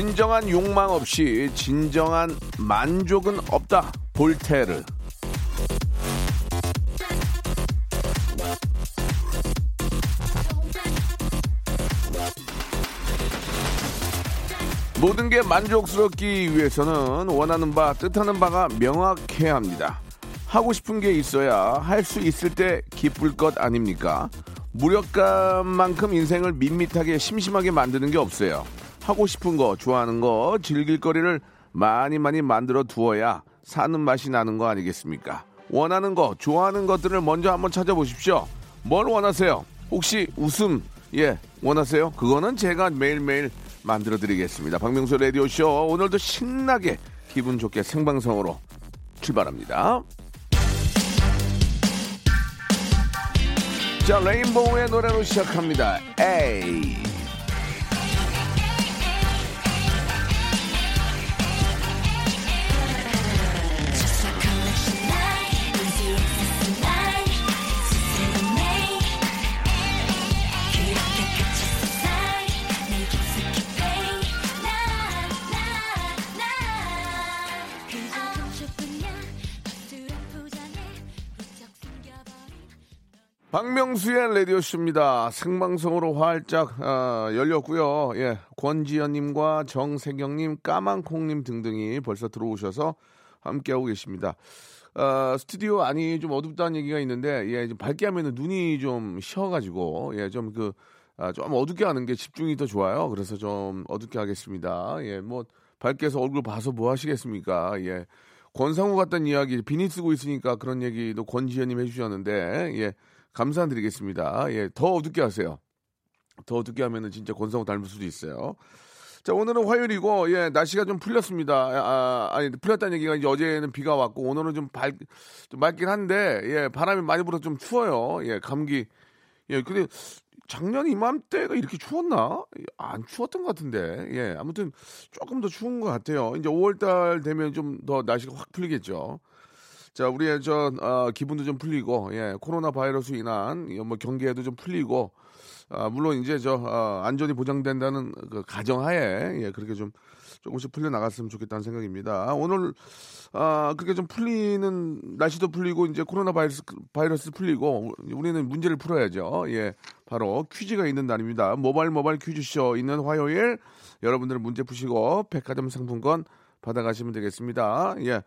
진정한 욕망 없이 진정한 만족은 없다. 볼테르. 모든 게 만족스럽기 위해서는 원하는 바, 뜻하는 바가 명확해야 합니다. 하고 싶은 게 있어야 할 수 있을 때 기쁠 것 아닙니까? 무력감만큼 인생을 밋밋하게 심심하게 만드는 게 없어요. 하고 싶은 거, 좋아하는 거, 즐길 거리를 많이 많이 만들어 두어야 사는 맛이 나는 거 아니겠습니까? 원하는 거, 좋아하는 것들을 먼저 한번 찾아보십시오. 뭘 원하세요? 혹시 웃음, 예, 원하세요? 그거는 제가 매일매일 만들어 드리겠습니다. 박명수 라디오쇼, 오늘도 신나게 기분 좋게 생방송으로 출발합니다. 자, 레인보우의 노래로 시작합니다. 에이. 박명수의 라디오쇼입니다. 생방송으로 활짝 어, 열렸고요. 예, 권지현님과 정세경님, 까만콩님 등등이 벌써 들어오셔서 함께하고 계십니다. 어, 스튜디오 안이 좀 어둡다는 얘기가 있는데, 예, 좀 밝게 하면은 눈이 좀 쉬어가지고, 예, 좀 그, 아, 좀 어둡게 하는 게 집중이 더 좋아요. 그래서 좀 어둡게 하겠습니다. 예, 뭐, 밝게 해서 얼굴 봐서 뭐 하시겠습니까? 예. 권상우 같다는 이야기, 비니 쓰고 있으니까 그런 얘기도 권지현님 해주셨는데, 예. 감사드리겠습니다. 예, 더 어둡게 하세요. 더 어둡게 하면은 진짜 권성우 닮을 수도 있어요. 자, 오늘은 화요일이고, 예, 날씨가 좀 풀렸습니다. 아, 아니, 풀렸다는 얘기가 이제 어제는 비가 왔고, 오늘은 좀 밝, 좀 맑긴 한데, 예, 바람이 많이 불어서 좀 추워요. 예, 감기. 예, 근데 작년 이맘때가 이렇게 추웠나? 안 추웠던 것 같은데, 예, 아무튼 조금 더 추운 것 같아요. 이제 5월달 되면 좀 더 날씨가 확 풀리겠죠. 자, 우리의 저 어, 기분도 좀 풀리고, 예, 코로나 바이러스 인한 뭐 경계도 좀 풀리고, 아, 물론 이제 저 어, 안전이 보장된다는 그 가정하에 예, 그렇게 좀 조금씩 풀려 나갔으면 좋겠다는 생각입니다. 오늘 아, 그렇게 좀 풀리는 날씨도 풀리고 이제 코로나 바이러스 바이러스 풀리고 우리는 문제를 풀어야죠. 예, 바로 퀴즈가 있는 날입니다. 모바일 모바일 퀴즈쇼 있는 화요일 여러분들은 문제 푸시고 백화점 상품권 받아가시면 되겠습니다. 예.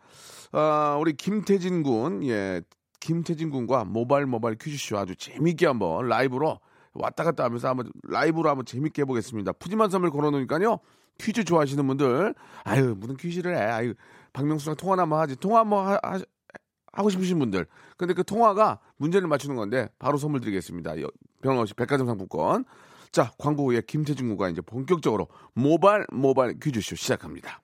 아, 우리 김태진 군, 예. 김태진 군과 모바일 모바일 퀴즈쇼 아주 재밌게 한번 라이브로 왔다 갔다 하면서 한번 라이브로 한번 재밌게 해보겠습니다. 푸짐한 선물 걸어놓으니까요. 퀴즈 좋아하시는 분들, 아유, 무슨 퀴즈를 해. 아유, 박명수랑 통화 한번 하지. 통화 한번 하, 하, 하고 싶으신 분들. 근데 그 통화가 문제를 맞추는 건데 바로 선물 드리겠습니다. 병원없이 백화점 상품권. 자, 광고 후에 김태진 군과 이제 본격적으로 모바일 모바일 퀴즈쇼 시작합니다.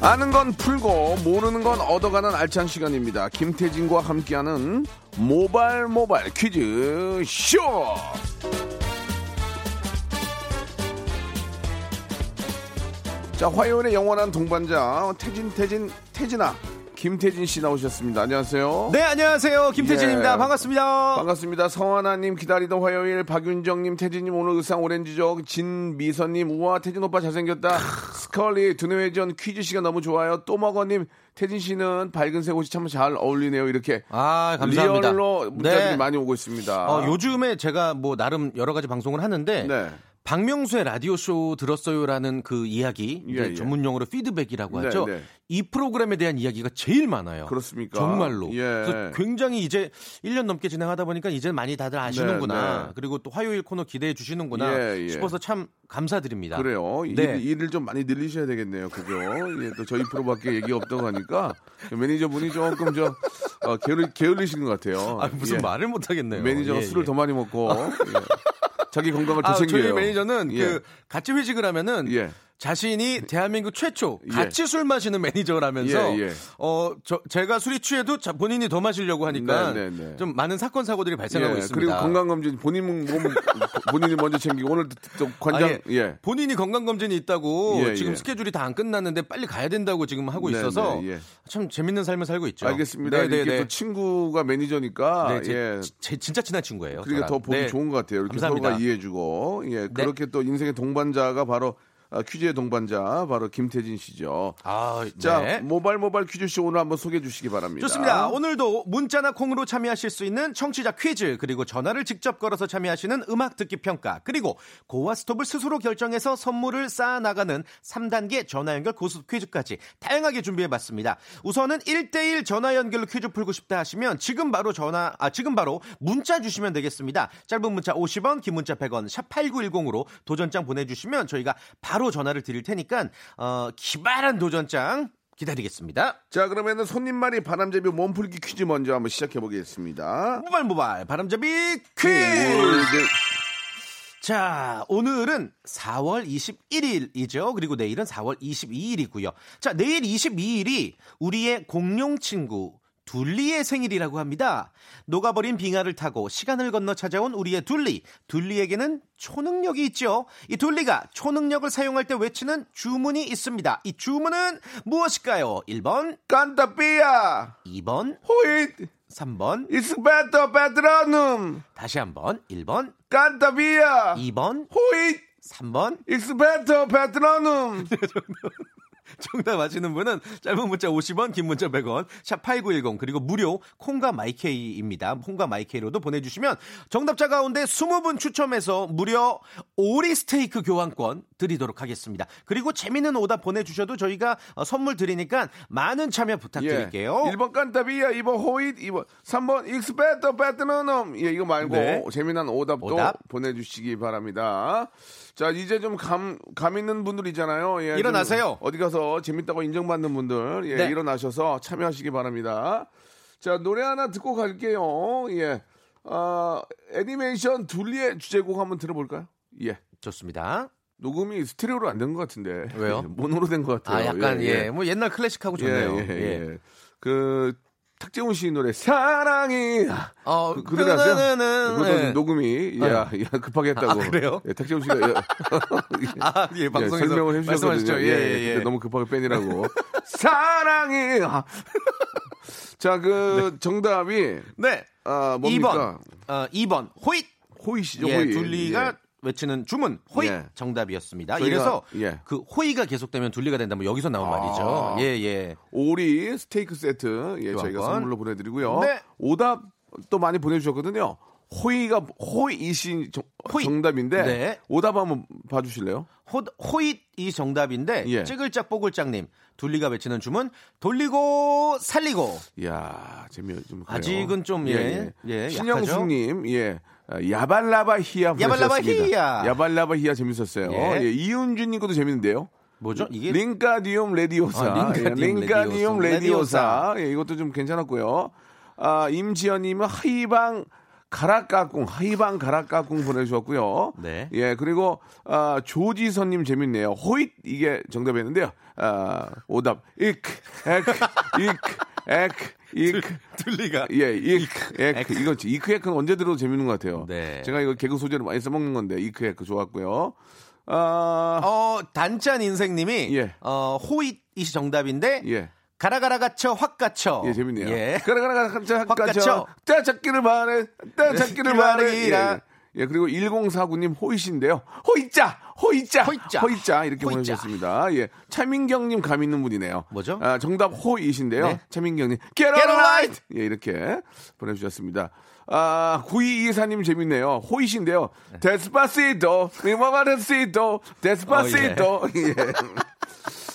아는 건 풀고 모르는 건 얻어가는 알찬 시간입니다. 김태진과 함께하는 모발 모발 퀴즈 쇼. 자 화요일의 영원한 동반자 태진 태진 태진아 김태진 씨 나오셨습니다. 안녕하세요. 네, 안녕하세요. 김태진입니다. 예. 반갑습니다. 반갑습니다. 성하나님 기다리던 화요일 박윤정님 태진님 오늘 의상 오렌지죠. 진미선님 우와 태진 오빠 잘생겼다. 스컬리 두뇌회전 퀴즈 시간 너무 좋아요. 또먹어님 태진 씨는 밝은색 옷이 참 잘 어울리네요. 이렇게 아, 감사합니다. real로 문자들이 네. 많이 오고 있습니다. 어, 요즘에 제가 뭐 나름 여러 가지 방송을 하는데 네. 박명수의 라디오 쇼 들었어요라는 그 이야기 예, 예. 전문 용어로 피드백이라고 네, 하죠. 네. 이 프로그램에 대한 이야기가 제일 많아요. 그렇습니까? 정말로. 예. 그래서 굉장히 이제 1년 넘게 진행하다 보니까 이제 많이 다들 아시는구나. 네, 네. 그리고 또 화요일 코너 기대해 주시는구나 예, 예. 싶어서 참 감사드립니다. 그래요. 네. 일, 일을 좀 많이 늘리셔야 되겠네요. 그죠? 예, 또 저희 프로밖에 얘기 없다고 하니까 매니저분이 조금 저 어, 게을리, 게을리신 것 같아요. 아, 무슨 예. 말을 못 하겠네요. 매니저가 예, 술을 예. 더 많이 먹고 예. 자기 건강을 더 아, 챙겨요. 저희 매니저는 예. 그 같이 회식을 하면은 예. 자신이 대한민국 최초 예. 같이 술 마시는 매니저라면서 예, 예. 어, 저 제가 술이 취해도 자- 본인이 더 마시려고 하니까 네, 네, 네. 좀 많은 사건 사고들이 발생하고 예, 있습니다. 그리고 건강검진 본인 몸 본인이 먼저 챙기고 오늘 또 관장 아, 예. 예. 본인이 건강 검진이 있다고 예, 지금 예. 스케줄이 다 안 끝났는데 빨리 가야 된다고 지금 하고 네, 있어서 네, 예. 참 재밌는 삶을 살고 있죠. 알겠습니다. 네, 네, 네. 또 친구가 매니저니까 네, 제, 예. 제 진짜 친한 친구예요. 그러니까 저랑. 더 보기 네. 좋은 것 같아요. 이렇게 감사합니다. 네. 서로가 이해해주고 예 그렇게 또 인생의 동반자가 바로 아, 퀴즈의 동반자 바로 김태진 씨죠. 아, 자 네. 모바일 모바일 퀴즈쇼 오늘 한번 소개해 주시기 바랍니다. 좋습니다. 오늘도 문자나 콩으로 참여하실 수 있는 청취자 퀴즈 그리고 전화를 직접 걸어서 참여하시는 음악 듣기 평가 그리고 고와 스톱을 스스로 결정해서 선물을 쌓아 나가는 3단계 전화 연결 고수 퀴즈까지 다양하게 준비해 봤습니다. 우선은 1대1 전화 연결로 퀴즈 풀고 싶다 하시면 지금 바로 전화 아 지금 바로 문자 주시면 되겠습니다. 짧은 문자 50원, 긴 문자 100원 샵 8910으로 도전장 보내 주시면 저희가 바로 전화를 드릴 테니까 어 기발한 도전장 기다리겠습니다. 자 그러면은 손님말이 바람잡이 몸풀기 퀴즈 먼저 한번 시작해 보겠습니다. 모발 모발 바람잡이. 퀴즈. 자, 오늘은 4월 21일이죠. 그리고 내일은 4월 22일이고요. 자, 내일 22일이 우리의 공룡 친구 둘리의 생일이라고 합니다. 녹아버린 빙하를 타고 시간을 건너 찾아온 우리의 둘리. 둘리에게는 초능력이 있죠. 이 둘리가 초능력을 사용할 때 외치는 주문이 있습니다. 이 주문은 무엇일까요? 1번, 깐타삐야 2번, 호잇 3번, Expecto Patronum 다시 한번 1번, 깐타삐야 2번, 호잇 3번, Expecto Patronum 정답 아시는 분은 짧은 문자 50원, 긴 문자 100원, 샵 8910 그리고 무료 콩과 my K입니다. 콩과 my K로도 보내주시면 정답자 가운데 20분 추첨해서 무려 오리 스테이크 교환권 드리도록 하겠습니다. 그리고 재밌는 오답 보내주셔도 저희가 어, 선물 드리니까 많은 참여 부탁드릴게요. 예. 1번 깐타비야, 2번 호잇, 2번 3번 Expecto Patronum. 예, 이거 말고 네. 재미난 오답도 오답. 보내주시기 바랍니다. 자, 이제 좀 감, 감 있는 분들 있잖아요. 예, 좀 일어나세요. 어디 가서 재밌다고 인정받는 분들, 예, 네. 일어나셔서 참여하시기 바랍니다. 자, 노래 하나 듣고 갈게요. 예. 아, 애니메이션 둘리의 주제곡 한번 들어볼까요? 예. 좋습니다. 녹음이 스테레오로 안 된 것 같은데. 왜요? 예, 모노로 된 것 같아요. 아, 약간, 예, 뭐 옛날 클래식하고 좋네요. 예, 예, 예. 그 탁재훈 씨 노래 사랑이 어, 그, 그 노래 아세요? 그거는, 그것도 예. 녹음이 야, 야 급하게 했다고. 아, 그래요? 예, 탁재훈 씨가 예, 아, 예, 방송에서 설명을 해주셨거든요. 예, 예, 예. 너무 급하게 빼니라고. 사랑이. 아. 자, 그 정답이 네. 아, 뭡니까? 2번. 어, 2번. 호잇. 호이시죠, 예, 호이. 둘리가 예. 외치는 주문 호잇 예. 정답이었습니다. 저희가- 이래서 예. 그 호이가 계속되면 둘리가 된다면 여기서 나온 말이죠. 예, 예. 오리 스테이크 세트 예, 저희가 교환권. 선물로 보내드리고요. 네. 오답 또 많이 보내주셨거든요. 호이가 호이이신 정, 호잇. 정답인데 네. 오답 한번 봐주실래요? 호, 호잇이 정답인데 예. 찌글짝 뽀글짝님 둘리가 외치는 주문 돌리고 살리고 이야 재미 좀 그래요. 아직은 좀, 예, 예, 신영수님 예 아, 야발라바 히야 야발라바 보내셨습니다. 히야. 야발라바 히야 재밌었어요. 예. 예, 이윤주님 것도 재밌는데요. 뭐죠? 이게 Wingardium Leviosa. 아, Wingardium 예, Leviosa. Leviosa. 예, 이것도 좀 괜찮았고요. 아, 임지연님은 하이방 가락가꿍, 하이방 가락가꿍 보내주셨고요. 네. 예, 그리고, 아, 조지선님 재밌네요. 호잇, 이게 정답이었는데요. 아, 오답. 이크, 에크, 이크. 둘리가 예, 이크, 에크. 이거, 이크, 에크는 언제 들어도 재밌는 것 같아요. 네. 제가 이거 개그 소재로 많이 써먹는 건데, 이크, 에크 좋았고요. 아, 어 단짠 인생님이 예. 어 호잇이 정답인데 예. 가라 가라 갇혀 확 갇혀. 예, 재밌네요. 예. 가라 가라 가라 갇혀 확 갇혀. 때 찾기를 바래. 때 찾기를 바래. 예. 예, 그리고 1049님 호잇인데요. 호이자, 호이자, 호이자. 호이자 이렇게 호이자. 보내주셨습니다. 예, 차민경님 감 있는 분이네요. 뭐죠? 아, 정답 호잇인데요. 네. 차민경님 get Get alright. 예, 이렇게 보내주셨습니다. 아, 9224님 재밌네요. 호이신데요. 데스파시토, 미모가데시토, 데스파시토. 예.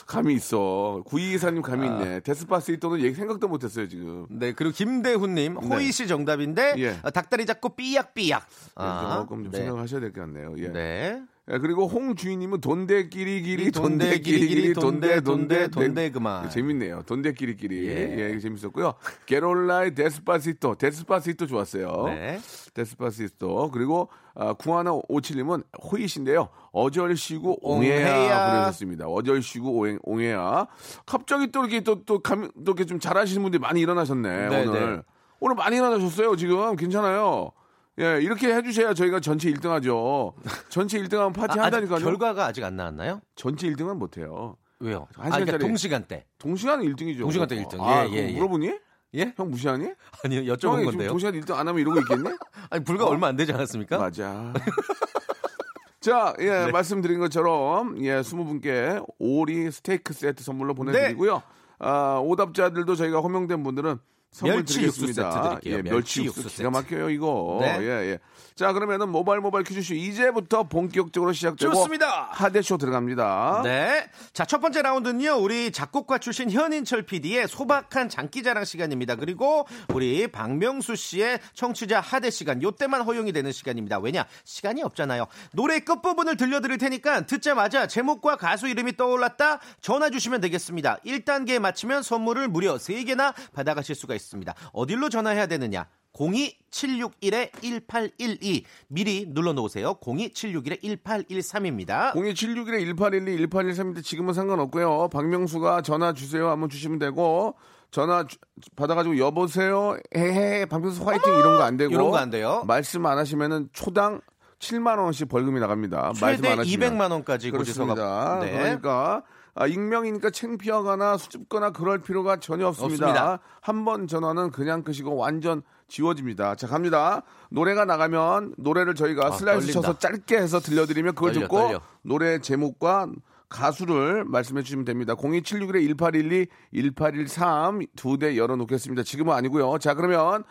감이 있어. 9224님 감이 있네. 데스파시토는 얘기 생각도 못했어요, 지금. 네, 그리고 김대훈님, 호이 씨 정답인데, 예. 어, 닭다리 잡고 삐약삐약. 아, 조금 좀 네. 생각을 하셔야 될 것 같네요. 예. 네. 예, 그리고 홍주인님은 돈대 끼리끼리 돈대 돈대 끼리끼리 돈대 돈대 돈대 돈대 그만. 재밌네요. 돈대 끼리끼리 예. 예, 재밌었고요. Get alright Despacito Despacito 좋았어요. 네. Despacito 그리고 아, 구하나 오칠님은 호잇인데요. 어절씨구 옹헤야. 보내셨습니다. 어절씨구 옹헤- 옹헤야. 갑자기 또 이렇게 또또 또 이렇게 좀 잘하시는 분들이 많이 일어나셨네 네, 오늘. 네. 오늘 많이 일어나셨어요 지금 괜찮아요. 예, 이렇게 해주셔야 저희가 전체 1등 하죠. 전체 1등 하면 파티 아, 한다니까요. 결과가 아직 안 나왔나요? 전체 1등은 못해요. 왜요? 한 아, 그러니까. 동시간대. 동시간 1등이죠. 동시간대 1등. 아, 예, 예, 예. 물어보니? 예? 형 무시하니? 아니요, 형이 여쭤본 지금 건데요. 동시간 1등 안 하면 이러고 있겠니? 아니, 불과 얼마 안 되지 않았습니까? 맞아. 자, 예, 말씀드린 것처럼, 예, 20분께 오리 스테이크 세트 선물로 보내드리고요. 아, 오답자들도 저희가 호명된 분들은 멸치 드리겠습니다. 육수 세트 드릴게요. 예, 멸치 멸치 육수 육수 기가. 막혀요, 이거. 네. 예, 예. 자, 그러면은 모바일 모바일 퀴즈쇼 이제부터 본격적으로 시작되고 좋습니다. 하대쇼 들어갑니다. 네. 자, 첫 번째 라운드는요, 우리 작곡가 출신 현인철 PD의 소박한 장기자랑 시간입니다. 그리고 우리 박명수 씨의 청취자 하대 시간, 요때만 허용이 되는 시간입니다. 왜냐? 시간이 없잖아요. 노래 끝 부분을 들려드릴 테니까 듣자마자 제목과 가수 이름이 떠올랐다 전화 주시면 되겠습니다. 1단계에 맞히면 선물을 무려 3개나 받아가실 수가 있습니다. 어딜로 전화해야 되느냐? 02761-1812 미리 눌러놓으세요. 02761-1813입니다. 02761-1812, 1813인데 지금은 상관없고요. 박명수가 전화 주세요. 한번 주시면 되고 전화 주- 받아가지고 여보세요. 헤헤 박명수 화이팅 이런 거 안 되고 이런 거 안 돼요. 말씀 안 하시면은 초당 7만 원씩 벌금이 나갑니다. 말씀 최대 안 하시면 200만 원까지 고지서가 그렇습니다. 네. 그러니까 아, 익명이니까 창피하거나 수줍거나 그럴 필요가 전혀 없습니다. 없습니다. 한 번 전화는 그냥 끄시고 완전 지워집니다. 자 갑니다. 노래가 나가면 노래를 저희가 아, 슬라이스 떨린다. 쳐서 짧게 해서 들려드리면 그걸 떨려, 듣고 떨려. 노래 제목과 가수를 말씀해 주시면 됩니다. 02761-1812, 1813 두 대 열어놓겠습니다. 지금은 아니고요. 자 그러면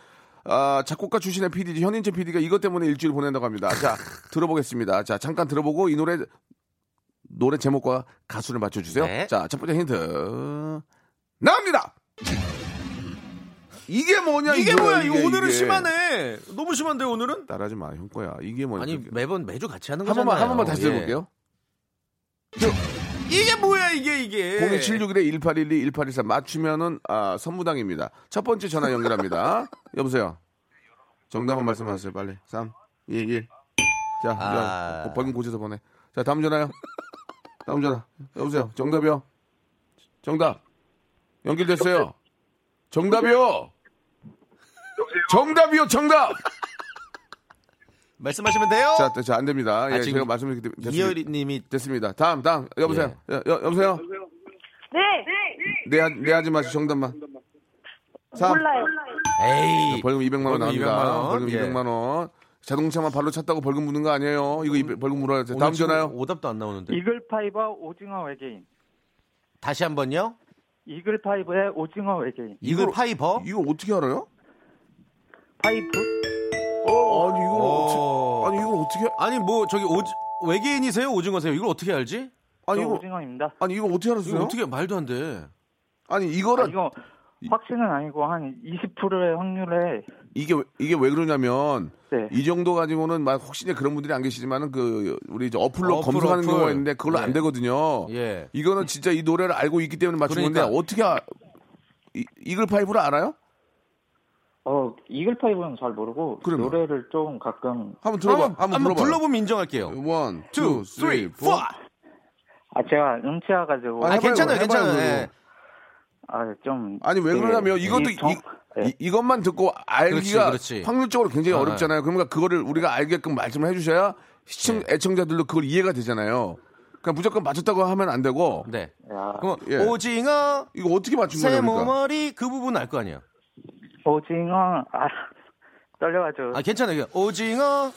아, 작곡가 출신의 PD 현인철 PD가 이것 때문에 일주일 보낸다고 합니다. 자 들어보겠습니다. 자 잠깐 들어보고 이 노래 노래 제목과 가수를 맞춰주세요. 네. 자 첫 번째 힌트 나옵니다. 이게 뭐냐 이게 이거야, 뭐야? 이거 이게, 오늘은 이게. 심하네. 너무 심한데 오늘은? 따라하지 마, 형 거야. 이게 뭐냐? 아니. 매번 매주 같이 하는 한 거잖아요. 번만 한 번만 다시 예. 해볼게요. 이게 뭐야 이게 이게? 02761에 1812, 1813 맞추면은 아, 선무당입니다. 첫 번째 전화 연결합니다. 여보세요. 정답만 말씀하세요, 빨리. 3, 2, 1. 자, 아. 야, 벌금 고쳐서 보내. 자, 다음 전화요. 다음 전화. 여보세요. 정답이요. 정답. 연결됐어요. 정답이요. 정답이요, 정답. 말씀하시면 돼요. 자, 자, 안 됩니다. 예, 아, 지금 제가 말씀드렸기 때문에. 이효리님이 됐습니다. 다음, 다음. 여보세요. 예. 여, 여, 여보세요. 네, 내, 하- 내 하지 마시 정답만. 3. 몰라요. 에이 벌금 200만 원 벌금 나옵니다. 200만 원. 벌금 예. 200만 원. 자동차만 발로 찼다고 벌금 무는 거 아니에요. 이거 200 벌금 물어야 돼. 다음 전화요. 오답도 안 나오는데. 이글파이브 오징어 외계인. 다시 한번요. 이글파이브의 오징어 외계인. 이글 이걸- 파이브. 이거 어떻게 알아요? 파이브? 아니 이걸 어. 아니 이걸 어떻게 아니 뭐 저기 오 외계인이세요 오징어세요? 이걸 어떻게 알지? 아니 저 이거 오징어입니다. 아니 이거 어떻게 알았어요? 이거 어떻게 말도 안 돼. 아니 아, 이거를 이거 확신은 아니고 한 20%의 확률에 이게 왜- 이게 왜 그러냐면 네. 이 정도 가지고는 막 혹시나 그런 분들이 안 계시지만은 그 우리 이제 어플로 어플, 검색하는 어플. 경우가 있는데 그걸로 예. 안 되거든요. 예. 이거는 진짜 이 노래를 알고 있기 때문에 맞춘 그러니까. 건데 어떻게 아, 이, 이글 파이브를 알아요? 어 이글 파이브는 잘 모르고 그러면? 노래를 좀 가끔 한번 들어봐. 한번, 한번, 한번 불러봐. 불러보면 인정할게요. one, two, two, three, four. four. 아 제가 음치여 가지고 아니, 아 해봐요, 괜찮아요, 해봐요, 괜찮아요. 그래도. 예. 아좀 아니 왜 그러냐면 이것도 이, 이, 이것만 듣고 알기가 그렇지, 그렇지. 확률적으로 굉장히 아, 어렵잖아요. 그러니까 그거를 우리가 알게끔 말씀을 해주셔야 시청 네. 애청자들도 그걸 이해가 되잖아요. 그냥 무조건 맞췄다고 하면 안 되고 네. 야, 그럼 예. 오징어 이거 어떻게 맞춘 거예요? 그러니까? 세모머리 그 부분 알 거 아니에요. 오징어, 아, 떨려가지고. 아 괜찮아요. 오징어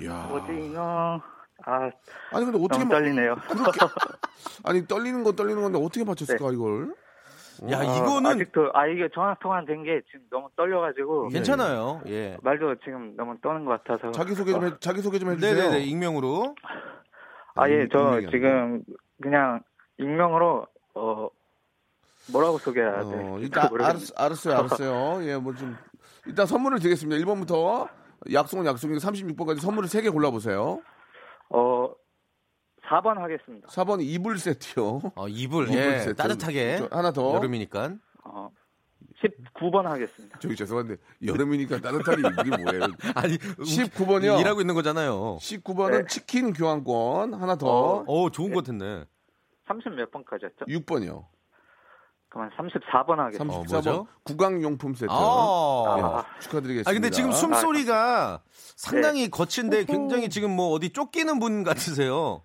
이야. 오징어, 아, 아니 근데 어떻게 떨리네요. 아니 떨리는 건 떨리는 건데 어떻게 맞췄을까 이걸? 야 아, 이거는 아직도, 아, 이게 전화 통화 된 게 지금 너무 떨려가지고. 괜찮아요. 예. 말도 지금 너무 떠는 것 같아서. 자기 소개 좀 해, 자기 소개 좀 해주세요. 네네네 익명으로. 아, 예, 저 익명이 지금 그냥 익명으로, 어, 뭐라고 소개해야 돼? 어, 일단 알았, 알았어요, 알았어요. 예, 뭐 좀 일단 선물을 드리겠습니다. 1번부터 약속은 약속이고 36번까지 선물을 3개 골라보세요. 어, 4번 하겠습니다. 4번 이불 세트요. 어, 이불, 이불 예, 세트. 따뜻하게 저, 하나 더. 여름이니까. 어, 19번 하겠습니다. 저기 죄송한데 여름이니까 따뜻하게 이불이 뭐예요? 아니 19번이요. 일하고 있는 거잖아요. 19번은 네. 치킨 교환권 하나 더. 어 좋은 거 같네. 30 몇 번까지였죠? 6번이요. 그러면 34번 하겠습니다. 34번 뭐죠? 구강용품 세트. 아. 예, 축하드리겠습니다. 아 근데 지금 숨소리가 상당히 거친데 굉장히 지금 뭐 어디 쫓기는 분 같으세요.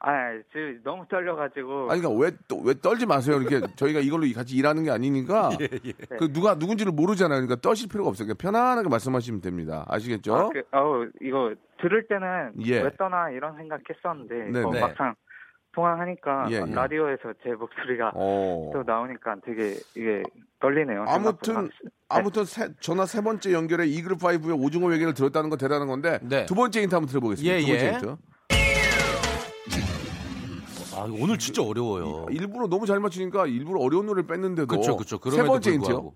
아, 지금 너무 떨려가지고. 아니 그러니까 왜, 또- 왜 떨지 마세요. 이렇게 저희가 이걸로 같이 일하는 게 아니니까 예, 그 누가 누군지를 모르잖아요. 그러니까 떠실 필요가 없어요. 그냥 편안하게 말씀하시면 됩니다. 아시겠죠? 아, 그, 어우, 이거 들을 때는 예. 왜 떠나 이런 생각했었는데 네네. 어, 막상 통화하니까 예, 예. 라디오에서 제 목소리가 어. 또 나오니까 되게 이게 떨리네요. 아무튼 생각보다. 아무튼 세- 전화 세 번째 연결에 이그룹 5의 오징어 얘기를 들었다는 건 대단한 건데 네. 두 번째 힌트 한번 들어보겠습니다. 예, 두 번째 예. 힌트. 아 오늘 진짜 어려워요. 일부러 너무 잘 맞추니까 일부러 어려운 노래를 뺐는데도 그렇죠, 그렇죠. 세 번째 힌트요.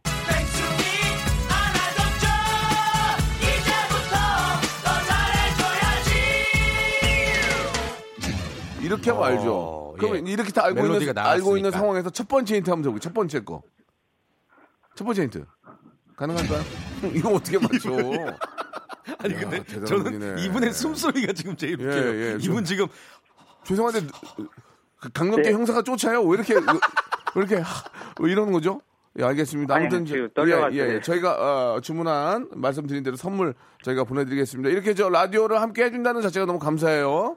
이렇게 하면 어, 알죠. 그러면 예. 이렇게 다 알고 있는 멜로디가 알고 있는. 상황에서 첫 번째 힌트 한번 들어보세요. 첫 번째 거. 첫 번째 힌트. 가능할까요? 이거 어떻게 맞춰? 아니 야, 근데 저는 분이네. 이분의 숨소리가 지금 제일 예, 웃겨요. 예, 좀- 이분 지금 죄송한데 그 강력계 네. 형사가 쫓아요? 왜 이렇게 왜 이렇게 하- 왜 이러는 거죠? 예, 알겠습니다. 아니, 아무튼 저- 떨려가지고. 예, 예, 저희가 어, 주문한 말씀드린 대로 선물 저희가 보내드리겠습니다. 이렇게 저 라디오를 함께 해준다는 자체가 너무 감사해요.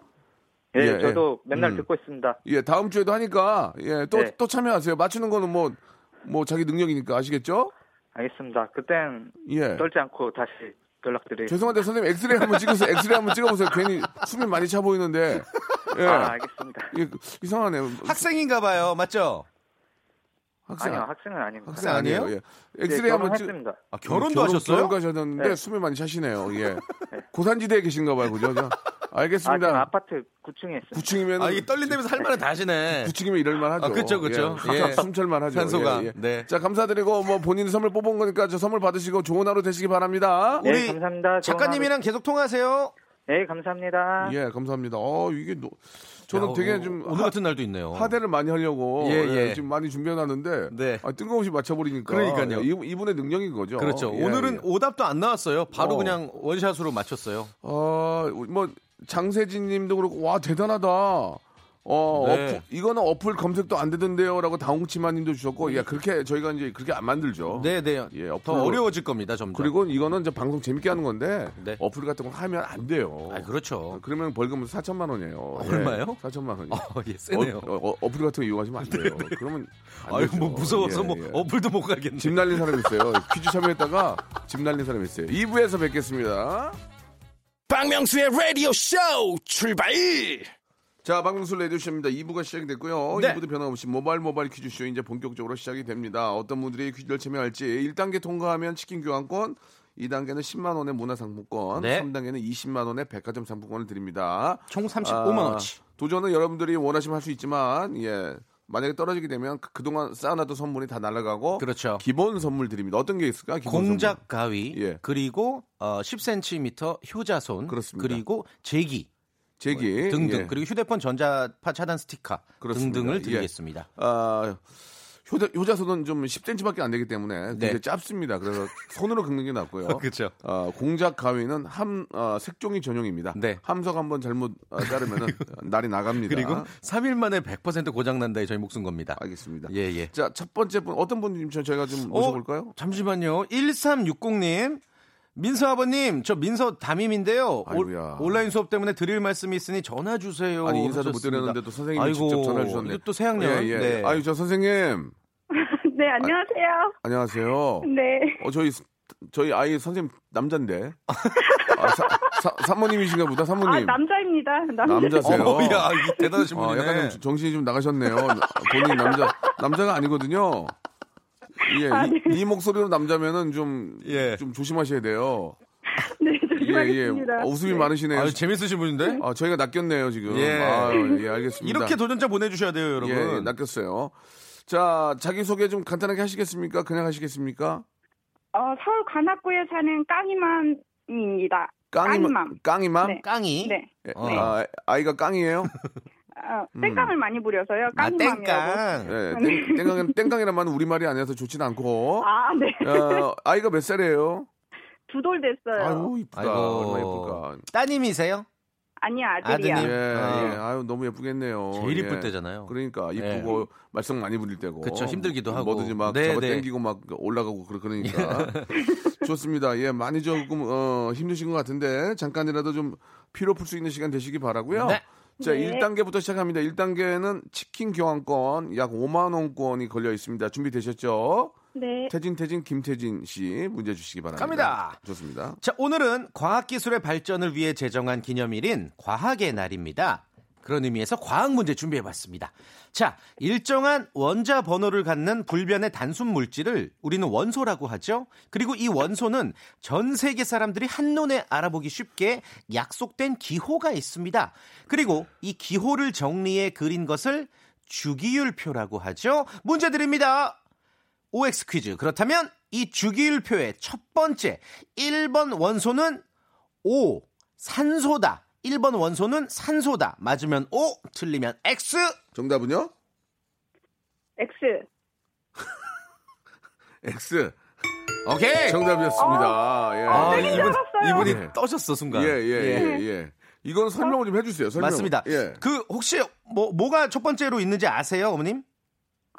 예, 예, 저도 맨날 음. 듣고 있습니다. 예, 다음 주에도 하니까 예, 또또 네. 참여하세요. 맞추는 거는 뭐뭐 자기 능력이니까 아시겠죠? 알겠습니다. 그땐 예. 떨지 않고 다시 연락드리겠습니다. 죄송한데 선생님 엑스레이 한번 찍으세요. 엑스레이 한번 찍어보세요. 괜히 숨이 많이 차 보이는데. 예. 아, 알겠습니다. 예, 이상하네요. 학생인가 봐요. 맞죠? 학생 아니요, 학생은 아닙니다. 학생 아니에요? 예. 예, 엑스레이 한번 찍. 아, 결혼도 결혼- 하셨어요? 결혼까지하셨는데 네. 숨이 많이 차시네요. 예. 고산지대에 계신가 봐요. 그죠? 자, 아, 알겠습니다. 지금 아파트 9층에 있습니다. 9층이면 아 이게 떨린다면서 할 말은 다 하시네. 9층이면 이럴 만 하죠. 아, 그쵸, 그쵸. 예. 예. 숨찰만 하죠. 산소가. 예, 예. 네. 자, 감사드리고 뭐 본인 선물 뽑은 거니까 저 선물 받으시고 좋은 하루 되시기 바랍니다. 네, 우리 감사합니다. 작가님이랑 계속 통화하세요. 네, 감사합니다. 예, 감사합니다. 어, 이게 노- 저는 야, 되게 어, 좀 오늘 같은 날도 있네요. 하대를 많이 하려고 예, 예, 예. 지금 많이 준비해놨는데 네. 아, 뜬금없이 맞춰버리니까 그러니까요. 예, 이- 이분의 능력인 거죠. 그렇죠. 예, 오늘은 예. 오답도 안 나왔어요. 바로 어. 그냥 원샷으로 맞췄어요. 어, 뭐 장세진님도 그렇고 와 대단하다. 어, 네. 어플, 이거는 어플 검색도 안 되던데요라고 다홍치마님도 주셨고, 야 그렇게 저희가 이제 그렇게 안 만들죠. 네, 네. 예, 더 어플로. 어려워질 겁니다, 점점. 그리고 이거는 이제 방송 재밌게 하는 건데 네. 어플 같은 거 하면 안 돼요. 아, 그렇죠. 그러면 벌금은 4천만 원이에요. 얼마요? 4천만 원이. 어, 예, 세네요. 네, 어플 같은 거 이용하시면 안 돼요. 그러면 안 아유, 되죠. 뭐 무서워서 예, 뭐 예. 어플도 못 깔겠네. 집 날린 사람 있어요. 퀴즈 참여했다가 집 날린 사람 있어요. 2부에서 뵙겠습니다. 박명수의 라디오 쇼 출발 자, 박명수 레디오쇼입니다. 2부가 시작이 됐고요. 네. 2부도 변함없이 모바일 모바일 퀴즈쇼 이제 본격적으로 시작이 됩니다. 어떤 분들이 퀴즈를 참여할지 1단계 통과하면 치킨 교환권, 2단계는 10만 원의 문화상품권, 네. 3단계는 20만 원의 백화점 상품권을 드립니다. 총 35만 원치. 도전은 여러분들이 원하시면 할 수 있지만 예. 만약에 떨어지게 되면 그- 그동안 쌓아놨던 선물이 다 날아가고 그렇죠. 기본 선물 드립니다. 어떤 게 있을까? 공작 가위 예. 그리고 어, 10cm 효자손 그렇습니다. 그리고 제기 선물. 제기 등등 예. 그리고 휴대폰 전자파 차단 스티커 그렇습니다. 등등을 예. 드리겠습니다. 아, 효자, 효자손은 좀 10cm밖에 안 되기 때문에 네. 되게 짧습니다. 그래서 손으로 긁는 게 낫고요. 그렇죠. 어, 공작 가위는 함 어, 색종이 전용입니다. 네. 함석 한번 잘못 어, 자르면은 날이 나갑니다. 그리고 3일 만에 100% 고장 난다에 저희 목숨 겁니다. 알겠습니다. 예, 예. 자, 첫 번째 분 어떤 분님 저희가 좀 모셔 볼까요? 잠시만요. 1360님. 민서 아버님, 저 민서 담임인데요. 아이고야. 올, 온라인 수업 때문에 드릴 말씀이 있으니 전화 주세요. 아니 인사도 못 하셨습니다. 드렸는데 또 선생님이 아이고, 직접 전화 주셨네. 또 새학년. 예, 예. 네. 아유 저 선생님 네, 안녕하세요. 안녕하세요. 네. 어 저희 저희 아이 선생님 남잔데. 아, 사, 사, 사모님이신가 보다 아, 사모님. 남자입니다. 남자. 남자세요. 어, 야, 이 대단하신 어, 분이네. 약간 좀 정신이 좀 나가셨네요. 본인 남자 남자가 아니거든요. 예, 아, 이, 이 목소리로 남자면은 좀, 예. 좀 조심하셔야 돼요. 네, 예, 예. 조심하겠습니다. 어, 웃음이 네. 많으시네요. 아유, 재밌으신 분인데? 아, 저희가 낚였네요, 지금. 예. 아유, 예, 알겠습니다. 이렇게 도전자 보내주셔야 돼요, 여러분. 예, 예, 낚였어요. 자, 자기소개 좀 간단하게 하시겠습니까? 그냥 하시겠습니까? 어, 서울 관악구에 사는 깡이맘입니다. 깡이맘. 깡이맘? 네. 깡이. 네. 예, 어. 아, 아이가 깡이에요? 어, 음. 땡깡을 많이 부려서요. 아. 땡깡. 예, 땡, 땡깡은, 땡깡이란 말은 우리말이 아니라서 좋진 않고. 아, 네. 어, 아이가 몇 살이에요? 두 돌 됐어요. 아유, 이쁘다. 아이고. 얼마나 예쁠까. 따님이세요? 아니, 아들이야. 아드님. 예, 어. 예. 아유, 너무 예쁘겠네요. 제일 이쁠 예. 때잖아요. 그러니까 이쁘고 말썽 많이 부릴 때고. 그쵸, 힘들기도 하고. 뭐든지 막 네, 잡아 네. 당기고 막 올라가고 그러- 그러니까. 좋습니다. 예, 많이 조금 어, 힘드신 것 같은데 잠깐이라도 좀 피로 풀 수 있는 시간 되시기 바라고요. 네. 자, 네. 1단계부터 시작합니다. 1단계는 치킨 교환권 약 5만 원권이 걸려 있습니다. 준비되셨죠? 네. 태진 태진 김태진 씨 문제 주시기 바랍니다. 갑니다. 좋습니다. 자, 오늘은 과학 기술의 발전을 위해 제정한 기념일인 과학의 날입니다. 그런 의미에서 과학 문제 준비해 봤습니다. 자, 일정한 원자 번호를 갖는 불변의 단순 물질을 우리는 원소라고 하죠. 그리고 이 원소는 전 세계 사람들이 한눈에 알아보기 쉽게 약속된 기호가 있습니다. 그리고 이 기호를 정리해 그린 것을 주기율표라고 하죠. 문제 드립니다. OX 퀴즈. 그렇다면 이 주기율표의 첫 번째 1번 원소는 O, 산소다. 1번 원소는 산소다. 맞으면 O, 틀리면 X. 정답은요? X. X. 오케이. 정답이었습니다. 예. 아, 네, 이분. 이분이 예. 떠셨어, 순간. 예, 예, 예, 예. 이건 설명을 좀 해주세요. 설명. 맞습니다. 예. 그, 혹시, 뭐, 뭐가 첫 번째로 있는지 아세요, 어머님?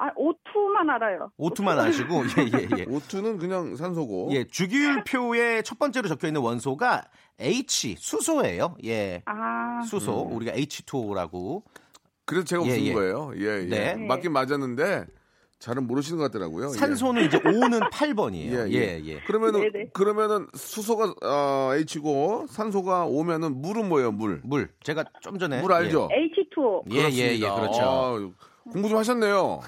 아, O2만 알아요. 오투만 아시고, 예, 예, 예. O2는 그냥 산소고. 예, 주기율표에 첫 번째로 적혀 있는 원소가 H, 수소예요. 예. 아, 수소. 우리가 H2O라고. 그래서 제가 예, 웃은 예. 거예요. 예, 예. 네. 맞긴 맞았는데 잘은 모르시는 것 같더라고요. 예. 산소는 이제 O는 8번이에요. 예, 예, 예. 예. 그러면은 네네. 그러면은 수소가 어, H고 산소가 O면은 물은 뭐예요? 물. 물. 제가 좀 전에. 물 알죠? H2O. 예, 예, 예, 그렇습니다. 그렇죠. 아, 공부 좀 하셨네요.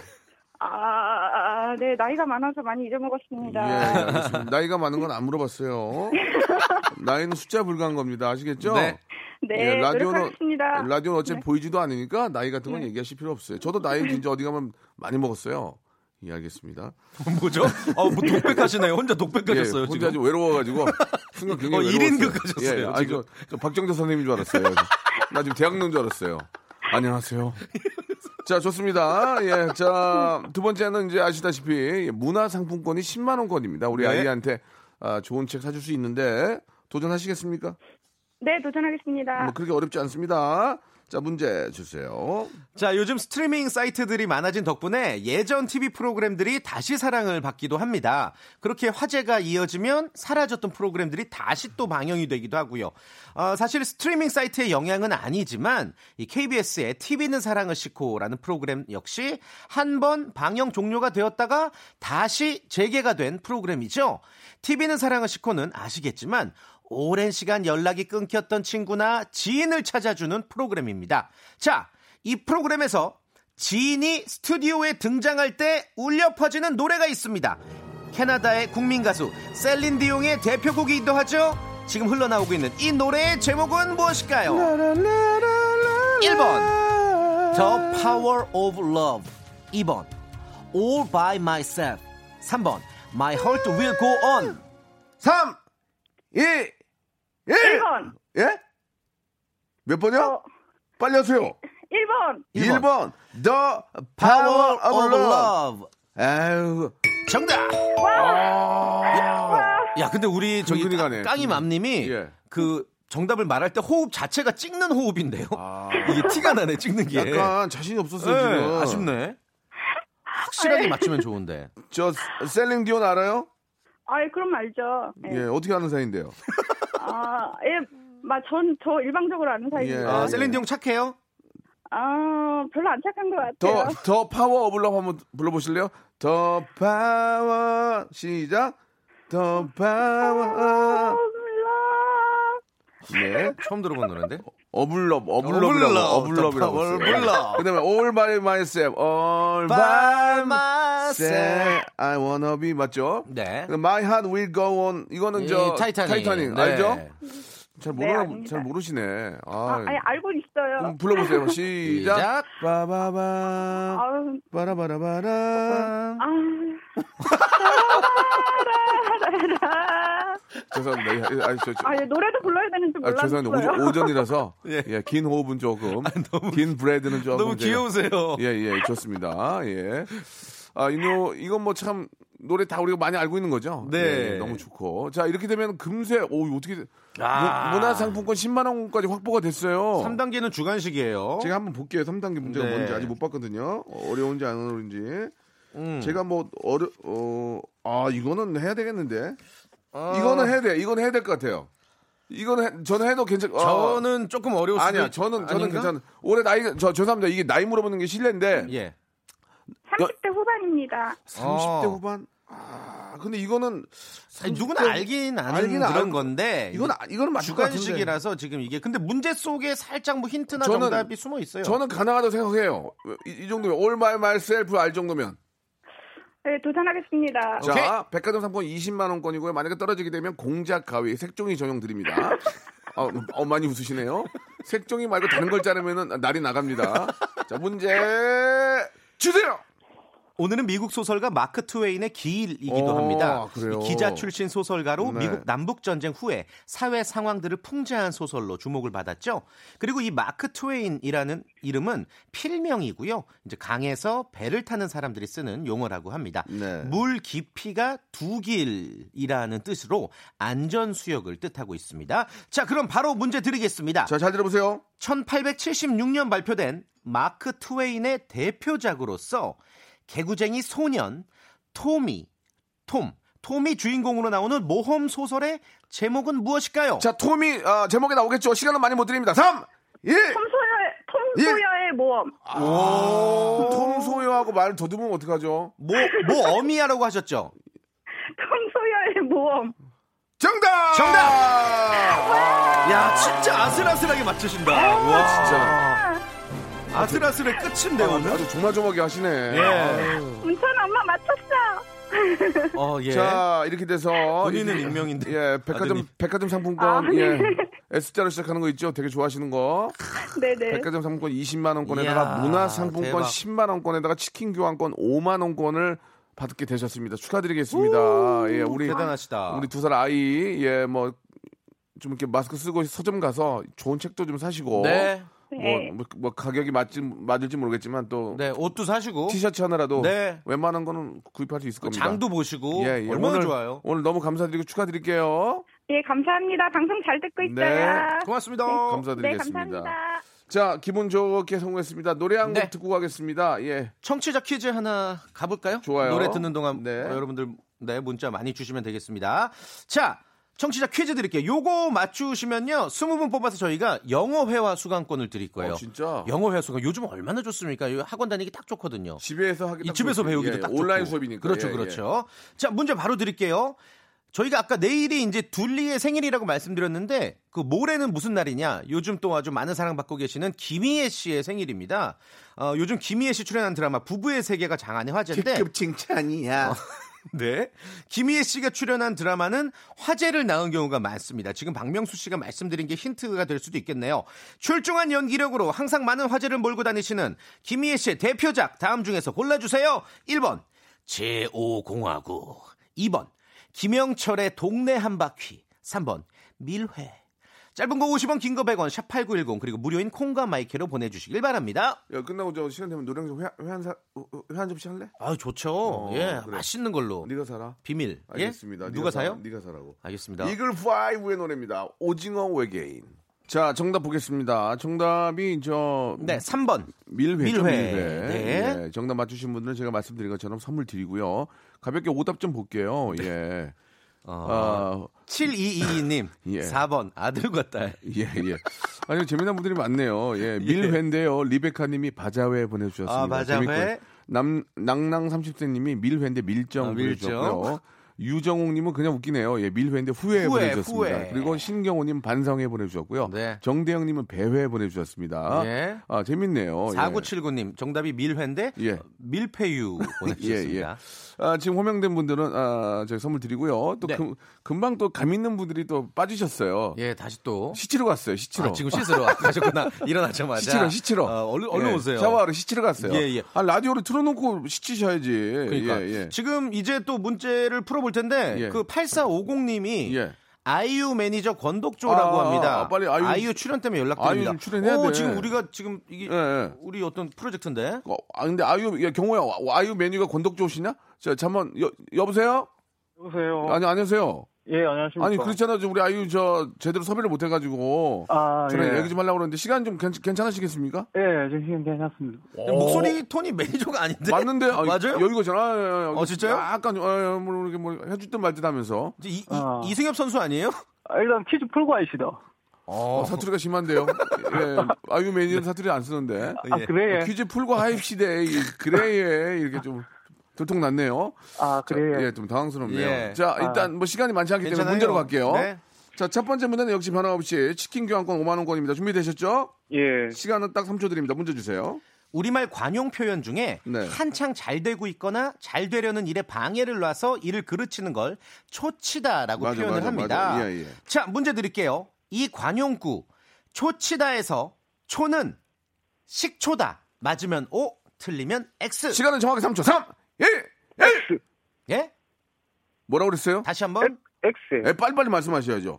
아, 아, 네, 나이가 많아서 많이 예, 잊어먹었습니다. 예, 알겠습니다. 나이가 많은 건 안 물어봤어요. 나이는 숫자 불가한 겁니다. 아시겠죠? 네. 네, 예, 라디오는 노력하겠습니다. 라디오는 어차피 네. 보이지도 않으니까 나이 같은 건 네. 얘기하실 필요 없어요. 저도 나이 진짜 어디 가면 많이 먹었어요. 예, 알겠습니다. 뭐죠? 어, 뭐 독백하시네요. 혼자 독백하셨어요, 예, 혼자 지금. 좀 외로워가지고 순간 굉장히 어, 외로웠어요. 일인극 하셨어요, 예, 아니, 지금. 저, 저 박정재 선생님인 줄 알았어요. 나 지금 대학 넣은 줄 알았어요. 안녕하세요. 자, 좋습니다. 예, 자, 두 번째는 이제 아시다시피 문화상품권이 10만 원권입니다. 우리 네. 아이한테 아, 좋은 책 사줄 수 있는데 도전하시겠습니까? 네, 도전하겠습니다. 뭐 그렇게 어렵지 않습니다. 자, 문제 주세요. 자, 요즘 스트리밍 사이트들이 많아진 덕분에 예전 TV 프로그램들이 다시 사랑을 받기도 합니다. 그렇게 화제가 이어지면 사라졌던 프로그램들이 다시 또 방영이 되기도 하고요. 어, 사실 스트리밍 사이트의 영향은 아니지만 이 KBS의 TV는 사랑을 싣고라는 프로그램 역시 한 번 방영 종료가 되었다가 다시 재개가 된 프로그램이죠. TV는 사랑을 싣고는 아시겠지만 오랜 시간 연락이 끊겼던 친구나 지인을 찾아주는 프로그램입니다. 자, 이 프로그램에서 지인이 스튜디오에 등장할 때 울려 퍼지는 노래가 있습니다. 캐나다의 국민 가수 셀린 디용의 대표곡이기도 하죠. 지금 흘러나오고 있는 이 노래의 제목은 무엇일까요? 1번 The Power of Love 2번 All by Myself 3번 My Heart Will Go On 3, 2, 1. 1번. 예? 몇 번이요? 어, 빨리 하세요. 1번. 1번. 1번. The Power of of Love. 아유. 정답! 아. 야, 근데 우리 저기 근근히 가네. 깡이 맘님이 예. 그 정답을 말할 때 호흡 자체가 찍는 호흡인데요. 아. 이게 티가 나네, 찍는 게. 약간 자신이 없었어요, 예, 지금. 아쉽네. 확실하게 맞추면 좋은데. 저 셀린 디온 알아요? 아이, 그럼 알죠. 예. 예, 어떻게 아는 사이인데요? 아, 예, 막, 전, 저 일방적으로 아는 사이인데. 예. 아, 예. 셀린디 형 착해요? 아, 별로 안 착한 것 더, 같아요. The Power of Love 한번 불러보실래요? The Power 시작 The Power 네 처음 들어본 노래인데? of love 어블럽이라고 어블럽, 어블럽이라고 더. 어블럽. 그다음에 all by myself all by myself I wanna be 맞죠? 네. My heart will go on 이거는 이저 타이타닉. 네. 알죠? 잘 네, 모르 압니다. 잘 모르시네. 아, 아, 아니, 알고 있어요. 그럼 불러보세요. 시작. 시작. 빠바바 아우, 빠라바라바라. 아. 죄송합니다. 예, 아니, 저, 저, 아, 예, 노래도 불러야 되는지 아, 죄송합니다. 몰랐어요. 오전, 이라서 예. 예, 긴 호흡은 조금, 긴 breath는 조금. 너무 귀여우세요. 예, 예, 좋습니다. 예. 아, 이 노, 이건 뭐 참, 노래 다 우리가 많이 알고 있는 거죠? 네. 예, 예, 너무 좋고. 자, 이렇게 되면 금세, 오, 어떻게, 돼? 아. 문- 문화상품권 10만원까지 확보가 됐어요. 3단계는 주간식이에요. 제가 한번 볼게요. 3단계 문제가 네. 뭔지 아직 못 봤거든요. 어, 어려운지 안 어려운지. 음. 제가 뭐, 어려, 어, 아, 이거는 해야 되겠는데. 어, 이거는 해야 돼. 이거는 해야 될 것 같아요. 이거는 해- 저는 해도 괜찮. 어, 저는 조금 아니야. 있- 저는 저는 아닌가? 괜찮. 올해 나이가 저 죄송합니다. 이게 나이 물어보는 게 실례인데 예. 30대 후반입니다. 30대 어. 후반. 아, 근데 이거는 아니, 누구나 30대 알긴 아는 알긴 그런 알- 건데 이건 아- 같은데. 주간식이라서 지금 이게 근데 문제 속에 살짝 뭐 힌트나 저는- 정답이 숨어 있어요. 저는 가능하다고 생각해요. 이, 이 정도면 all by myself 알 정도면. 네, 도전하겠습니다. 자, 오케이. 백화점 상품 20만 원권이고요. 만약에 떨어지게 되면 공작 가위 색종이 전용 드립니다. 어, 어, 많이 웃으시네요. 색종이 말고 다른 걸 자르면은 날이 나갑니다. 자, 문제 주세요. 오늘은 미국 소설가 마크 트웨인의 기일이기도 어, 합니다. 그래요? 이 기자 출신 소설가로 네. 미국 남북 전쟁 후에 사회 상황들을 풍자한 소설로 주목을 받았죠. 그리고 이 마크 트웨인이라는 이름은 필명이고요. 이제 강에서 배를 타는 사람들이 쓰는 용어라고 합니다. 네. 물 깊이가 두 길이라는 뜻으로 안전 수역을 뜻하고 있습니다. 자, 그럼 바로 문제 드리겠습니다. 자, 잘 들어보세요. 1876년 발표된 마크 트웨인의 대표작으로서 개구쟁이 소년 토미 톰 톰이 주인공으로 나오는 모험 소설의 제목은 무엇일까요? 자, 톰이 아, 제목에 나오겠죠. 시간은 많이 못 드립니다. 3, 1. 톰소여의, 예. 톰소여의 모험. 오, 톰 소요하고 말 더듬으면 어떡하죠? 뭐, 뭐 어미야라고 하셨죠? 톰소여의 모험. 정답! 정답! 아, 야 진짜 아슬아슬하게 맞추신다. 와 진짜. 아슬아슬의 끝인데 아, 오늘. 아주 조마조마하게 하시네. 예. 문천 엄마 맞췄어. 어 예. 자, 이렇게 돼서 본인은 이- 익명인데. 예, 백화점 아드님. 백화점 상품권 아, 네. 예. S자로 시작하는 거 있죠? 되게 좋아하시는 거. 네네. 백화점 상품권 20만 원권에다가 이야, 문화 상품권 대박. 10만 원권에다가 치킨 교환권 5만 원권을 받게 되셨습니다. 축하드리겠습니다. 예, 우리 대단하시다. 우리 두 살 아이 예, 뭐 좀 이렇게 마스크 쓰고 서점 가서 좋은 책도 좀 사시고 네. 뭐, 네. 뭐, 뭐 가격이 맞지 맞을지 모르겠지만 또 네, 옷도 사시고 티셔츠 하나라도 네. 웬만한 거는 구입할 수 있을 겁니다. 장도 보시고 예, 예. 얼마나 오늘, 좋아요. 오늘 너무 감사드리고 축하드릴게요. 예, 감사합니다. 방송 잘 듣고 네. 있어요. 고맙습니다. 네, 감사드리겠습니다. 감사합니다. 자, 기분 좋게 성공했습니다. 노래 한곡 네. 듣고 가겠습니다. 예. 청취자 퀴즈 하나 가볼까요? 좋아요. 노래 듣는 동안 네. 어, 여러분들 네, 문자 많이 주시면 되겠습니다. 자, 청취자 퀴즈 드릴게요. 요거 맞추시면요. 20분 뽑아서 저희가 영어 회화 수강권을 드릴 거예요. 어, 진짜? 영어 회화 수강 요즘 얼마나 좋습니까? 이 학원 다니기 딱 좋거든요. 집에서 하기 이딱 집에서 좋지. 배우기도 예, 딱 온라인 좋고. 수업이니까. 그렇죠, 예, 예. 그렇죠. 자, 문제 바로 드릴게요. 저희가 아까 내일이 이제 둘리의 생일이라고 말씀드렸는데 그 모레는 무슨 날이냐? 요즘 또 아주 많은 사랑받고 계시는 김희애 씨의 생일입니다. 어, 요즘 김희애 씨 출연한 드라마 부부의 세계가 장안의 화제인데 특급 칭찬이야. 네. 김희애 씨가 출연한 드라마는 화제를 낳은 경우가 많습니다. 지금 박명수 씨가 말씀드린 게 힌트가 될 수도 있겠네요. 출중한 연기력으로 항상 많은 화제를 몰고 다니시는 김희애 씨의 대표작 다음 중에서 골라주세요. 1번 제5공화국 2번 김영철의 동네 한 바퀴 3번 밀회 짧은 거 50원 긴 거 100원 샵 8910 그리고 무료인 콩과 마이크로 보내주시길 바랍니다. 야, 끝나고 저 시간 되면 노래 좀 회, 회한 사, 회한 접시 할래? 아 좋죠. 어, 예 그래. 맛있는 걸로 네가 사라. 비밀 알겠습니다. 예? 누가. 사요? 네가 사라고. 알겠습니다. 이글 5의 노래입니다. 오징어 외계인. 자, 정답 보겠습니다. 정답이 저 네, 3번. 밀회죠, 밀회. 밀회. 네. 예, 정답 맞추신 분들은 제가 말씀드린 것처럼 선물 드리고요. 가볍게 오답 좀 볼게요. 네. 예. 어, 7222님 예. 4번 아들과 딸. 예, 예. 아니, 재미난 분들이 많네요. 예, 밀회인데요. 리베카 님이 바자회 보내 주셨습니다. 아, 바자회? 남, 낭낭 30세 님이 밀회인데 밀정 아, 밀정. 유정옥님은 그냥 웃기네요. 예, 밀회인데 후회, 후회, 보내주셨습니다. 후회. 그리고 신경호님 반성회 보내주셨고요. 네. 정대영님은 배회 보내주셨습니다. 예. 아, 재밌네요. 예. 4979님 정답이 밀회인데 예. 밀회요 보내주셨습니다. 아, 지금 호명된 분들은 아, 저희 선물 드리고요. 또 네. 금, 금방 또 감 있는 분들이 또 빠지셨어요. 예, 다시 또. 시치러 갔어요. 시치러. 아, 지금 씻으러 가셨구나. 일어나자마자. 시치러 시치러. 어, 얼른, 얼른 예, 오세요. 샤워하러 시치러 갔어요. 예, 예. 아 라디오를 틀어놓고 시치셔야지. 그러니까 예, 예. 지금 이제 또 문제를 풀어볼 텐데 예. 그 8450님이 예. 아이유 매니저 권독조라고 아, 합니다. 아, 빨리 아이유- 출연 때문에 연락드립니다. 아이유 출연해야 오, 돼. 지금 우리가 지금 이게 예, 예. 우리 어떤 프로젝트인데. 어, 아 근데 아이유 야, 경호야 와- 아이유 매니저가 권독조시냐? 자 잠만 여, 여보세요? 여보세요. 아니 안녕하세요. 예, 안녕하십니까. 아니 그렇잖아 저 우리 아이유 저 제대로 섭외를 못 해가지고 아, 저랑 예. 얘기 좀 하려고 그러는데 시간 좀 괜, 괜찮 으시겠습니까? 예, 지금 시간 괜찮습니다. 목소리 톤이 매니저가 아닌데. 맞는데 아, 맞아요? 여기가잖아. 어, 진짜요? 약간 어, 뭐 이렇게 뭐 해줄 듯 말듯 하면서 이, 이, 아. 이승엽 선수 아니에요? 아, 일단 퀴즈 풀고 하시다. 어, 사투리가 심한데요. 예, 아이유 메뉴는 사투리 안 쓰는데 아, 예. 그래. 예. 퀴즈 풀고 하입시대 이 그래예 이렇게 좀 들통났네요. 아, 그래. 예, 좀 당황스럽네요. 예. 자, 일단 뭐 시간이 많지 않기 때문에 괜찮아요. 문제로 갈게요. 네. 자, 첫 번째 문제는 역시 변함없이 치킨 교환권 5만 원권입니다. 준비되셨죠? 예. 시간은 딱 3초 드립니다. 문제 주세요. 우리말 관용 표현 중에 네. 한창 잘 되고 있거나 잘 되려는 일에 방해를 놔서 일을 그르치는 걸 초치다라고 맞아, 표현을 맞아, 합니다. 맞아. 예, 예. 자, 문제 드릴게요. 이 관용구 초치다에서 초는 식초다. 맞으면 O, 틀리면 X. 시간은 정확히 3초. 3, 1, 1. 예? 뭐라고 그랬어요? 다시 한 번. X. 예, 빨리빨리 말씀하셔야죠.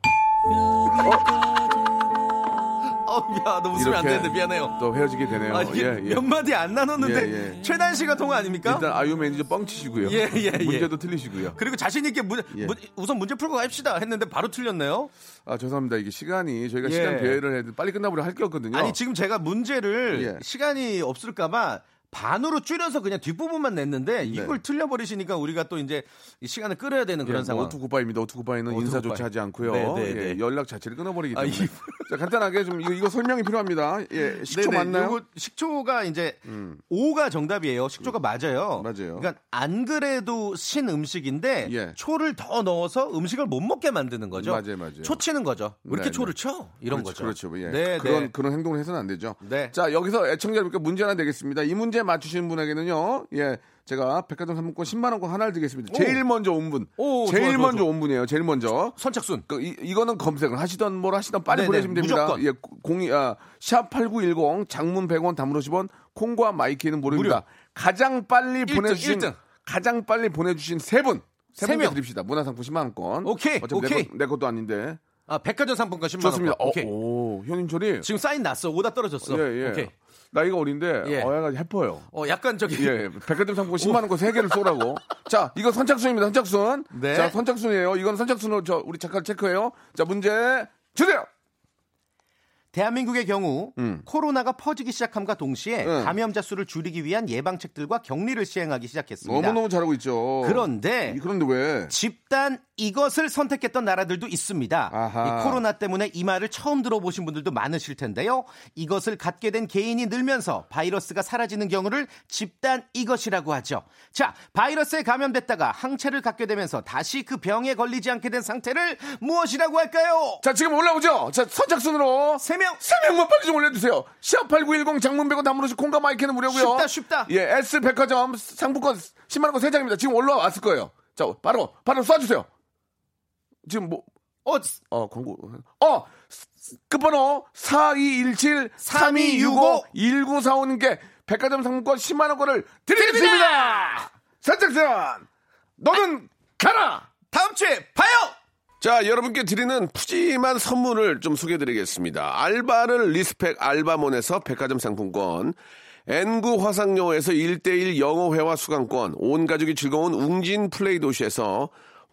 어, 야, 너 웃으면 안 이렇게 되는데 미안해요. 또 헤어지게 되네요. 아, 이게 예, 예. 몇 마디 안 나눴는데 예, 예. 최단 씨가 통화 아닙니까? 일단 아이유 매니저 뻥치시고요. 예, 예, 예. 문제도 틀리시고요. 그리고 자신 있게 문, 예. 문- 우선 문제 풀고 갑시다 했는데 바로 틀렸네요. 아, 죄송합니다. 이게 시간이 저희가 예. 시간 배회를 해도 빨리 끝나버려 할 게 없거든요. 아니 지금 제가 문제를 예. 시간이 없을까봐 반으로 줄여서 그냥 뒷부분만 냈는데 이걸 틀려버리시니까 우리가 또 이제 이 시간을 끌어야 되는 그런 예, 상황. 오투 굿바입니다. 오투 굿바이는 오투 인사조차. 하지 않고요. 네, 네, 예, 네. 연락 자체를 끊어버리기 아, 때문에. 이- 자, 간단하게 좀 이거, 이거 설명이 필요합니다. 예, 식초 네네, 맞나요? 음. 식초가 이제 오가 정답이에요. 식초가 맞아요. 맞아요. 그러니까 안 그래도 신 음식인데 예. 초를 더 넣어서 음식을 못 먹게 만드는 거죠. 맞아요, 맞아요. 초 치는 거죠. 왜 이렇게 네, 초를 쳐? 이런 그렇죠, 거죠. 그렇죠. 예. 네, 그런 네. 그런 행동을 해서는 안 되죠. 네. 자, 여기서 애청자 여러분께 문제 하나 내겠습니다. 이 문제 맞추시는 분에게는요. 예. 제가 백화점 상품권 10만 원권 하나를 드리겠습니다. 제일 먼저 온 분. 오, 제일 좋아, 좋아, 먼저 온 분이에요. 제일 먼저. 선착순. 그 이, 이거는 검색을 하시던 뭘 하시던 빨리 네네, 보내시면 됩니다. 무조건. 예, 공이 아, 샵8910 장문 100원 담으 50원 콩과 마이케이는 무료입니다. 무료. 가장 빨리 일등, 보내주신 일등. 가장 빨리 보내주신 세 분. 세세 분께 명. 드립시다. 문화상품 10만 원권. 오케이, 어차피 오케이. 내, 것, 내 것도 아닌데. 아, 백화점 상품권 10만 좋습니다. 원. 어, 오케이. 오, 현인철이 지금 사인 났어. 오다 떨어졌어. 예, 예. 오케이. 나이가 어린데 예. 어야가 해퍼요. 어, 약간 저기 예, 백화점 상품 10만 원권 3개를 쏘라고. 자, 이거 선착순입니다. 선착순. 네. 자, 선착순이에요. 이건 선착순으로 저 우리 작가 체크해요. 자, 문제 주세요. 대한민국의 경우 코로나가 퍼지기 시작함과 동시에 음. 감염자 수를 줄이기 위한 예방책들과 격리를 시행하기 시작했습니다. 너무너무 잘하고 있죠. 그런데 이- 그런데 왜? 집단 이것을 선택했던 나라들도 있습니다. 코로나 때문에 이 말을 처음 들어보신 분들도 많으실 텐데요. 이것을 갖게 된 개인이 늘면서 바이러스가 사라지는 경우를 집단 이것이라고 하죠. 자, 바이러스에 감염됐다가 항체를 갖게 되면서 다시 그 병에 걸리지 않게 된 상태를 무엇이라고 할까요? 자, 지금 올라오죠? 자, 선착순으로 세 명. 세 명만 빨리 좀 올려주세요. 시합 8910 장문 100원 담으로시 콩과 마이크는 무료고요. 쉽다, 쉽다. 예, S 백화점 상품권 10만 원권 3장입니다. 지금 올라왔을 거예요. 자, 바로 바로 쏴주세요. 지금 뭐 어, 어, 광고. 어! 끝번호 4217 3265 1945님께 백화점 상품권 10만 원권을 드리겠습니다. 선착순 너는 가라. 다음 주에 봐요. 자, 여러분께 드리는 푸짐한 선물을 좀 소개해 드리겠습니다. 알바를 respect 알바몬에서 백화점 상품권, N구 화상영어에서 1대1 영어회화 수강권, 온 가족이 즐거운 웅진 플레이 도시에서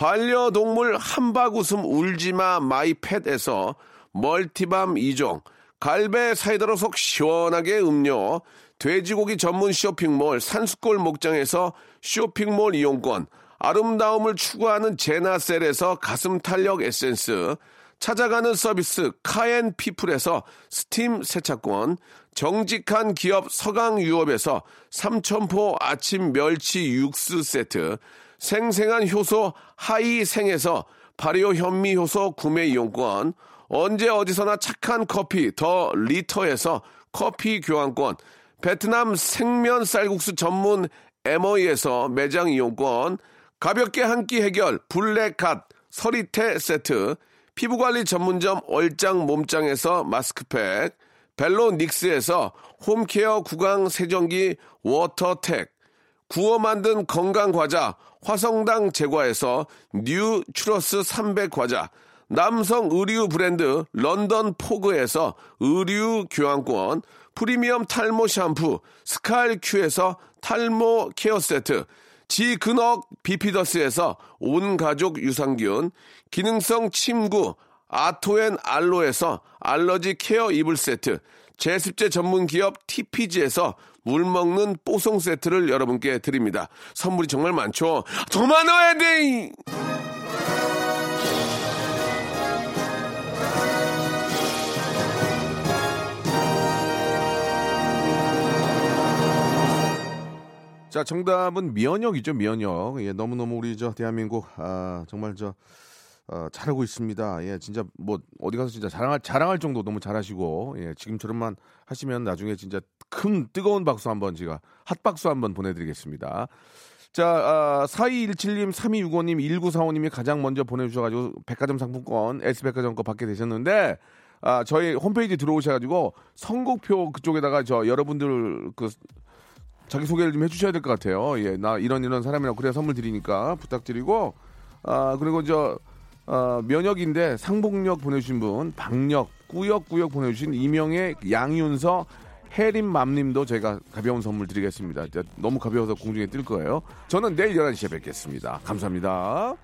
반려동물 한바구음 울지마 마이팻에서 멀티밤 2종, 갈배 사이다로 속 시원하게 음료, 돼지고기 전문 쇼핑몰 산수골 목장에서 쇼핑몰 이용권, 아름다움을 추구하는 제나셀에서 가슴 탄력 에센스, 찾아가는 서비스 카엔 피플에서 스팀 세차권, 정직한 기업 서강유업에서 삼천포 아침 멸치 육수 세트, 생생한 효소 하이생에서 발효 현미 효소 구매 이용권, 언제 어디서나 착한 커피 더 리터에서 커피 교환권, 베트남 생면 쌀국수 전문 에머이에서 매장 이용권, 가볍게 한 끼 해결 블랙갓 서리태 세트, 피부관리 전문점 얼짱 몸짱에서 마스크팩, 벨로 닉스에서 홈케어 구강 세정기 워터텍, 구워 만든 건강 과자 화성당 제과에서 뉴 추러스 300 과자, 남성 의류 브랜드 런던 포그에서 의류 교환권, 프리미엄 탈모 샴푸 스칼 큐에서 탈모 케어 세트, 지근억 비피더스에서 온 가족 유산균, 기능성 침구 아토앤 알로에서 알러지 케어 이불 세트, 제습제 전문 기업 TPG에서 물 먹는 뽀송 세트를 여러분께 드립니다. 선물이 정말 많죠. 더 많아야 돼! 자, 정답은 면역이죠, 면역. 예, 너무너무 우리 저 대한민국, 아, 정말 저, 어, 잘하고 있습니다. 예, 진짜 뭐, 어디 가서 진짜 자랑할, 자랑할 정도 너무 잘하시고, 예, 지금처럼만 하시면 나중에 진짜 큰 뜨거운 박수 한번 제가, 핫박수 한번 보내드리겠습니다. 자, 아, 4217님, 3265님, 1945님이 가장 먼저 보내주셔가지고, 백화점 상품권, S백화점 거 받게 되셨는데, 아, 저희 홈페이지 들어오셔가지고, 선곡표 그쪽에다가 저 여러분들 그, 자기 소개를 좀 해주셔야 될 것 같아요. 예, 나 이런 이런 사람이라고 그래야 선물 드리니까 부탁드리고 아 그리고 저 어, 면역인데 상복력 보내주신 분, 박력, 꾸역꾸역 보내주신 이명의 양윤서, 해림맘님도 저희가 가벼운 선물 드리겠습니다. 너무 가벼워서 공중에 뜰 거예요. 저는 내일 11시에 뵙겠습니다. 감사합니다.